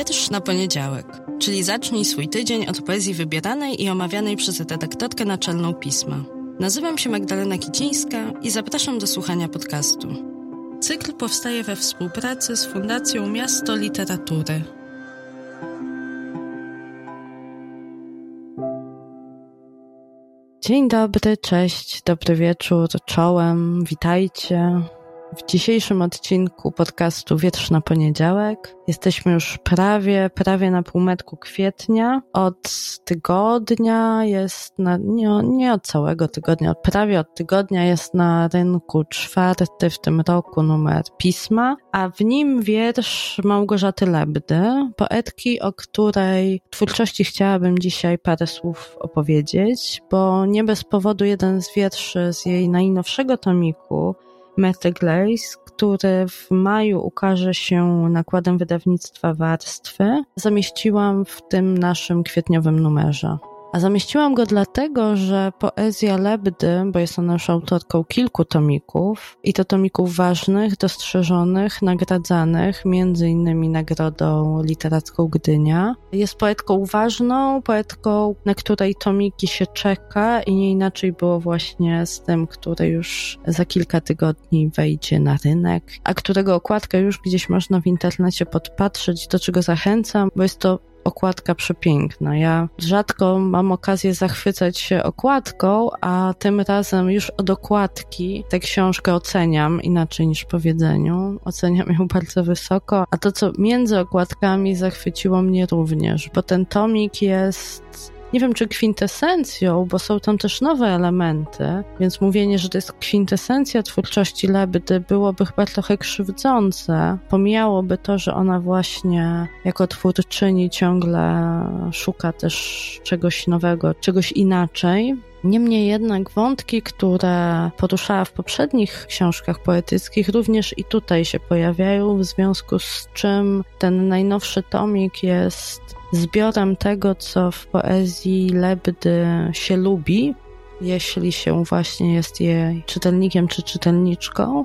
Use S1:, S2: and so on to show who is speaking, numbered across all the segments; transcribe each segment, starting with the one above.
S1: Wiersz na poniedziałek, czyli zacznij swój tydzień od poezji wybieranej i omawianej przez redaktorkę naczelną pisma. Nazywam się Magdalena Kicińska i zapraszam do słuchania podcastu. Cykl powstaje we współpracy z Fundacją Miasto Literatury. Dzień dobry, cześć, dobry wieczór, czołem, witajcie. W dzisiejszym odcinku podcastu Wietrz na poniedziałek jesteśmy już prawie, prawie na półmetku kwietnia. Od tygodnia jest, na, nie, nie od całego tygodnia, prawie od tygodnia jest na rynku czwarty w tym roku numer pisma, a w nim wiersz Małgorzaty Lebdy, poetki, o której twórczości chciałabym dzisiaj parę słów opowiedzieć, bo nie bez powodu jeden z wierszy z jej najnowszego tomiku, Method Glaze, który w maju ukaże się nakładem wydawnictwa Warstwy, zamieściłam w tym naszym kwietniowym numerze. A zamieściłam go dlatego, że poezja Lebdy, bo jest ona już autorką kilku tomików, i to tomików ważnych, dostrzeżonych, nagradzanych, między innymi Nagrodą Literacką Gdynia, jest poetką ważną, poetką, na której tomiki się czeka i nie inaczej było właśnie z tym, który już za kilka tygodni wejdzie na rynek, a którego okładkę już gdzieś można w internecie podpatrzeć, do czego zachęcam, bo jest to okładka przepiękna. Ja rzadko mam okazję zachwycać się okładką, a tym razem już od okładki tę książkę oceniam inaczej niż po wiedzeniu. Oceniam ją bardzo wysoko, a to, co między okładkami zachwyciło mnie również, bo ten tomik jest nie wiem czy kwintesencją, bo są tam też nowe elementy, więc mówienie, że to jest kwintesencja twórczości Lebdy byłoby chyba trochę krzywdzące. Pomijałoby to, że ona właśnie jako twórczyni ciągle szuka też czegoś nowego, czegoś inaczej. Niemniej jednak wątki, które poruszała w poprzednich książkach poetyckich, również i tutaj się pojawiają, w związku z czym ten najnowszy tomik jest zbiorem tego, co w poezji Lebdy się lubi, jeśli się właśnie jest jej czytelnikiem czy czytelniczką.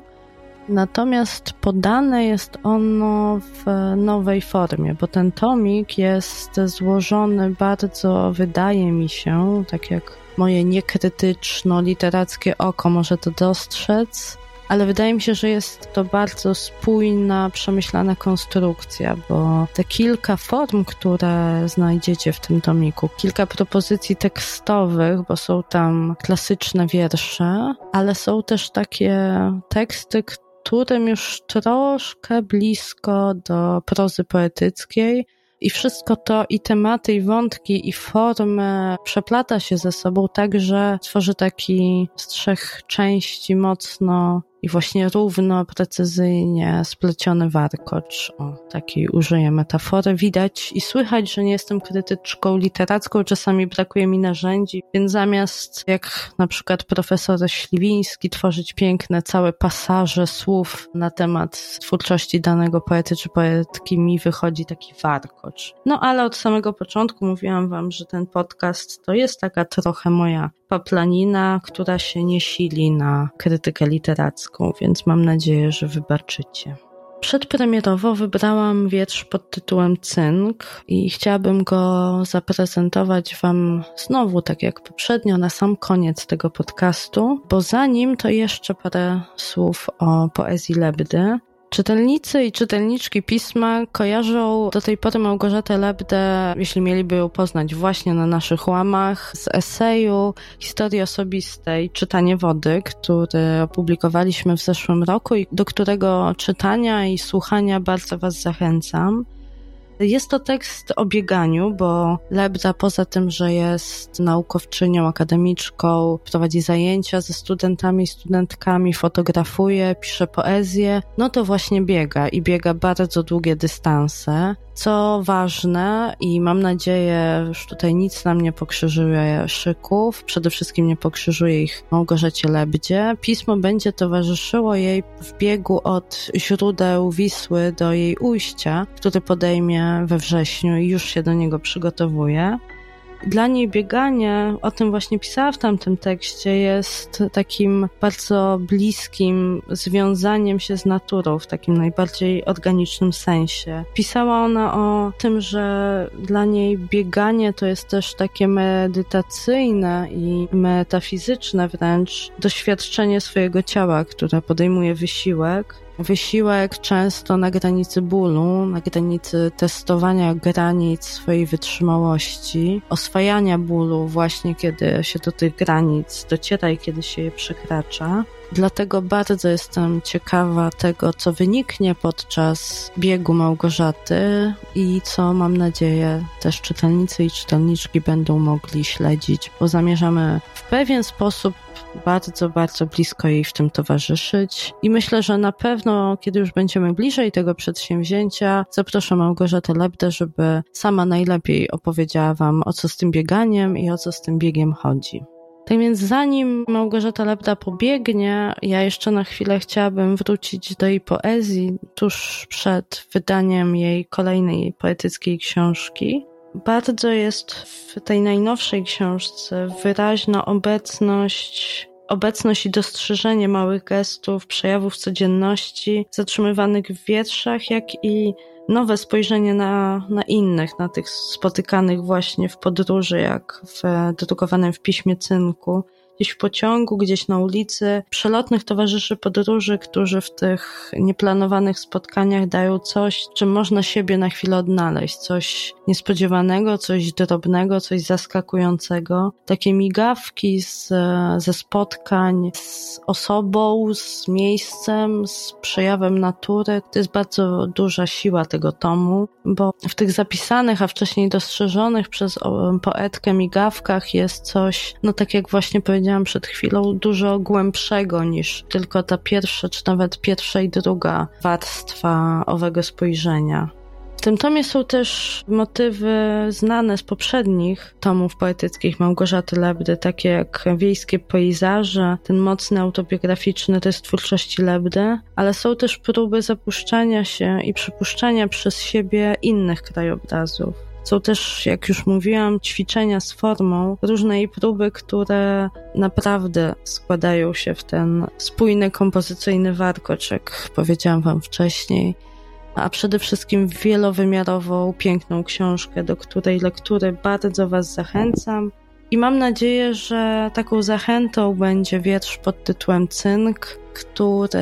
S1: Natomiast podane jest ono w nowej formie, bo ten tomik jest złożony bardzo, wydaje mi się, tak jak moje niekrytyczno-literackie oko może to dostrzec, ale wydaje mi się, że jest to bardzo spójna, przemyślana konstrukcja, bo te kilka form, które znajdziecie w tym tomiku, kilka propozycji tekstowych, bo są tam klasyczne wiersze, ale są też takie teksty, którym już troszkę blisko do prozy poetyckiej, i wszystko to, i tematy, i wątki, i formy przeplata się ze sobą tak, że tworzy taki z trzech części mocno i właśnie równo, precyzyjnie spleciony warkocz. O, takiej użyję metafory. Widać i słychać, że nie jestem krytyczką literacką, czasami brakuje mi narzędzi, więc zamiast jak na przykład profesor Śliwiński tworzyć piękne całe pasaże słów na temat twórczości danego poety czy poetki, mi wychodzi taki warkocz. No ale od samego początku mówiłam wam, że ten podcast to jest taka trochę moja paplanina, która się nie sili na krytykę literacką, więc mam nadzieję, że wybaczycie. Przedpremierowo wybrałam wiersz pod tytułem Cynk i chciałabym go zaprezentować Wam znowu, tak jak poprzednio, na sam koniec tego podcastu, bo zanim to jeszcze parę słów o poezji Lebdy. Czytelnicy i czytelniczki pisma kojarzą do tej pory Małgorzatę Lebdę, jeśli mieliby ją poznać właśnie na naszych łamach, z eseju historii osobistej Czytanie wody, który opublikowaliśmy w zeszłym roku i do którego czytania i słuchania bardzo Was zachęcam. Jest to tekst o bieganiu, bo Lebda poza tym, że jest naukowczynią akademiczką, prowadzi zajęcia ze studentami i studentkami, fotografuje, pisze poezję, no to właśnie biega i biega bardzo długie dystanse. Co ważne i mam nadzieję, już tutaj nic nam nie pokrzyżuje szyków, przede wszystkim nie pokrzyżuje ich Małgorzacie Lebdzie. Pismo będzie towarzyszyło jej w biegu od źródeł Wisły do jej ujścia, który podejmie we wrześniu i już się do niego przygotowuje. Dla niej bieganie, o tym właśnie pisała w tamtym tekście, jest takim bardzo bliskim związaniem się z naturą w takim najbardziej organicznym sensie. Pisała ona o tym, że dla niej bieganie to jest też takie medytacyjne i metafizyczne wręcz doświadczenie swojego ciała, które podejmuje wysiłek Wysiłek często na granicy bólu, na granicy testowania granic swojej wytrzymałości, oswajania bólu właśnie kiedy się do tych granic dociera i kiedy się je przekracza. Dlatego bardzo jestem ciekawa tego, co wyniknie podczas biegu Małgorzaty i co mam nadzieję też czytelnicy i czytelniczki będą mogli śledzić, bo zamierzamy w pewien sposób bardzo, bardzo blisko jej w tym towarzyszyć. I myślę, że na pewno, kiedy już będziemy bliżej tego przedsięwzięcia, zaproszę Małgorzatę Lebdę, żeby sama najlepiej opowiedziała Wam, o co z tym bieganiem i o co z tym biegiem chodzi. Tak więc zanim Małgorzata Lebda pobiegnie, ja jeszcze na chwilę chciałabym wrócić do jej poezji tuż przed wydaniem jej kolejnej poetyckiej książki. Bardzo jest w tej najnowszej książce wyraźna obecność obecność i dostrzeżenie małych gestów, przejawów codzienności, zatrzymywanych w wierszach, jak i nowe spojrzenie na, na innych, na tych spotykanych właśnie w podróży, jak w drukowanym w piśmie cynku gdzieś w pociągu, gdzieś na ulicy, przelotnych towarzyszy podróży, którzy w tych nieplanowanych spotkaniach dają coś, czym można siebie na chwilę odnaleźć, coś niespodziewanego, coś drobnego, coś zaskakującego. Takie migawki z, ze spotkań z osobą, z miejscem, z przejawem natury. To jest bardzo duża siła tego tomu, bo w tych zapisanych, a wcześniej dostrzeżonych przez poetkę migawkach jest coś, no tak jak właśnie powiedziałem, powiedziałam przed chwilą, dużo głębszego niż tylko ta pierwsza, czy nawet pierwsza i druga warstwa owego spojrzenia. W tym tomie są też motywy znane z poprzednich tomów poetyckich Małgorzaty Lebdy, takie jak wiejskie pejzaże, ten mocny autobiograficzny test twórczości Lebdy, ale są też próby zapuszczania się i przypuszczania przez siebie innych krajobrazów. Są też, jak już mówiłam, ćwiczenia z formą, różne próby, które naprawdę składają się w ten spójny, kompozycyjny warkocz, jak powiedziałam wam wcześniej a przede wszystkim wielowymiarową, piękną książkę, do której lektury bardzo Was zachęcam. I mam nadzieję, że taką zachętą będzie wiersz pod tytułem Cynk, który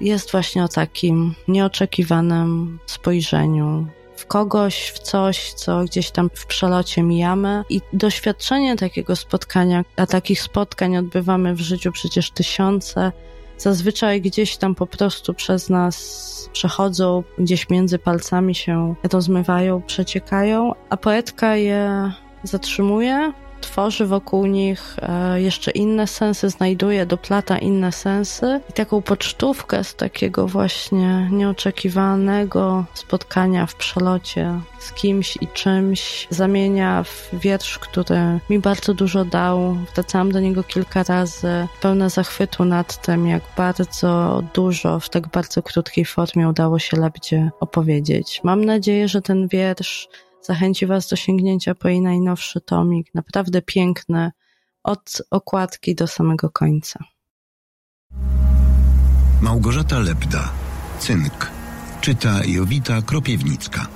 S1: jest właśnie o takim nieoczekiwanym spojrzeniu w kogoś, w coś, co gdzieś tam w przelocie mijamy. I doświadczenie takiego spotkania, a takich spotkań odbywamy w życiu przecież tysiące, zazwyczaj gdzieś tam po prostu przez nas przechodzą, gdzieś między palcami się rozmywają, przeciekają, a poetka je zatrzymuje, tworzy wokół nich e, jeszcze inne sensy, znajduje, doplata inne sensy i taką pocztówkę z takiego właśnie nieoczekiwanego spotkania w przelocie z kimś i czymś zamienia w wiersz, który mi bardzo dużo dał. Wracałam do niego kilka razy, pełna zachwytu nad tym, jak bardzo dużo w tak bardzo krótkiej formie udało się Lebdzie opowiedzieć. Mam nadzieję, że ten wiersz zachęci Was do sięgnięcia po jej najnowszy tomik. Naprawdę piękny, od okładki do samego końca.
S2: Małgorzata Lepda, Cynk. Czyta Jowita Kropiewnicka.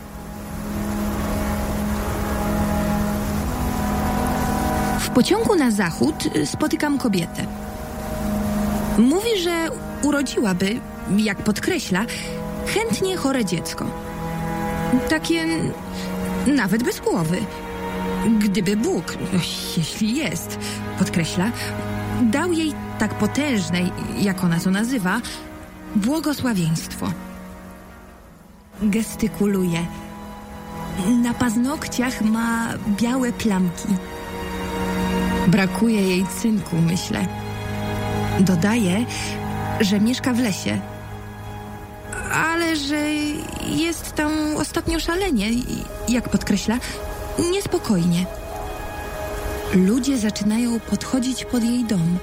S3: W pociągu na zachód spotykam kobietę. Mówi, że urodziłaby, jak podkreśla, chętnie chore dziecko. Takie nawet bez głowy. Gdyby Bóg, jeśli jest, podkreśla, dał jej tak potężne, jak ona to nazywa, błogosławieństwo. Gestykuluje. Na paznokciach ma białe plamki. Brakuje jej cynku, myślę. Dodaje, że mieszka w lesie że jest tam ostatnio szalenie, jak podkreśla, niespokojnie. Ludzie zaczynają podchodzić pod jej dom.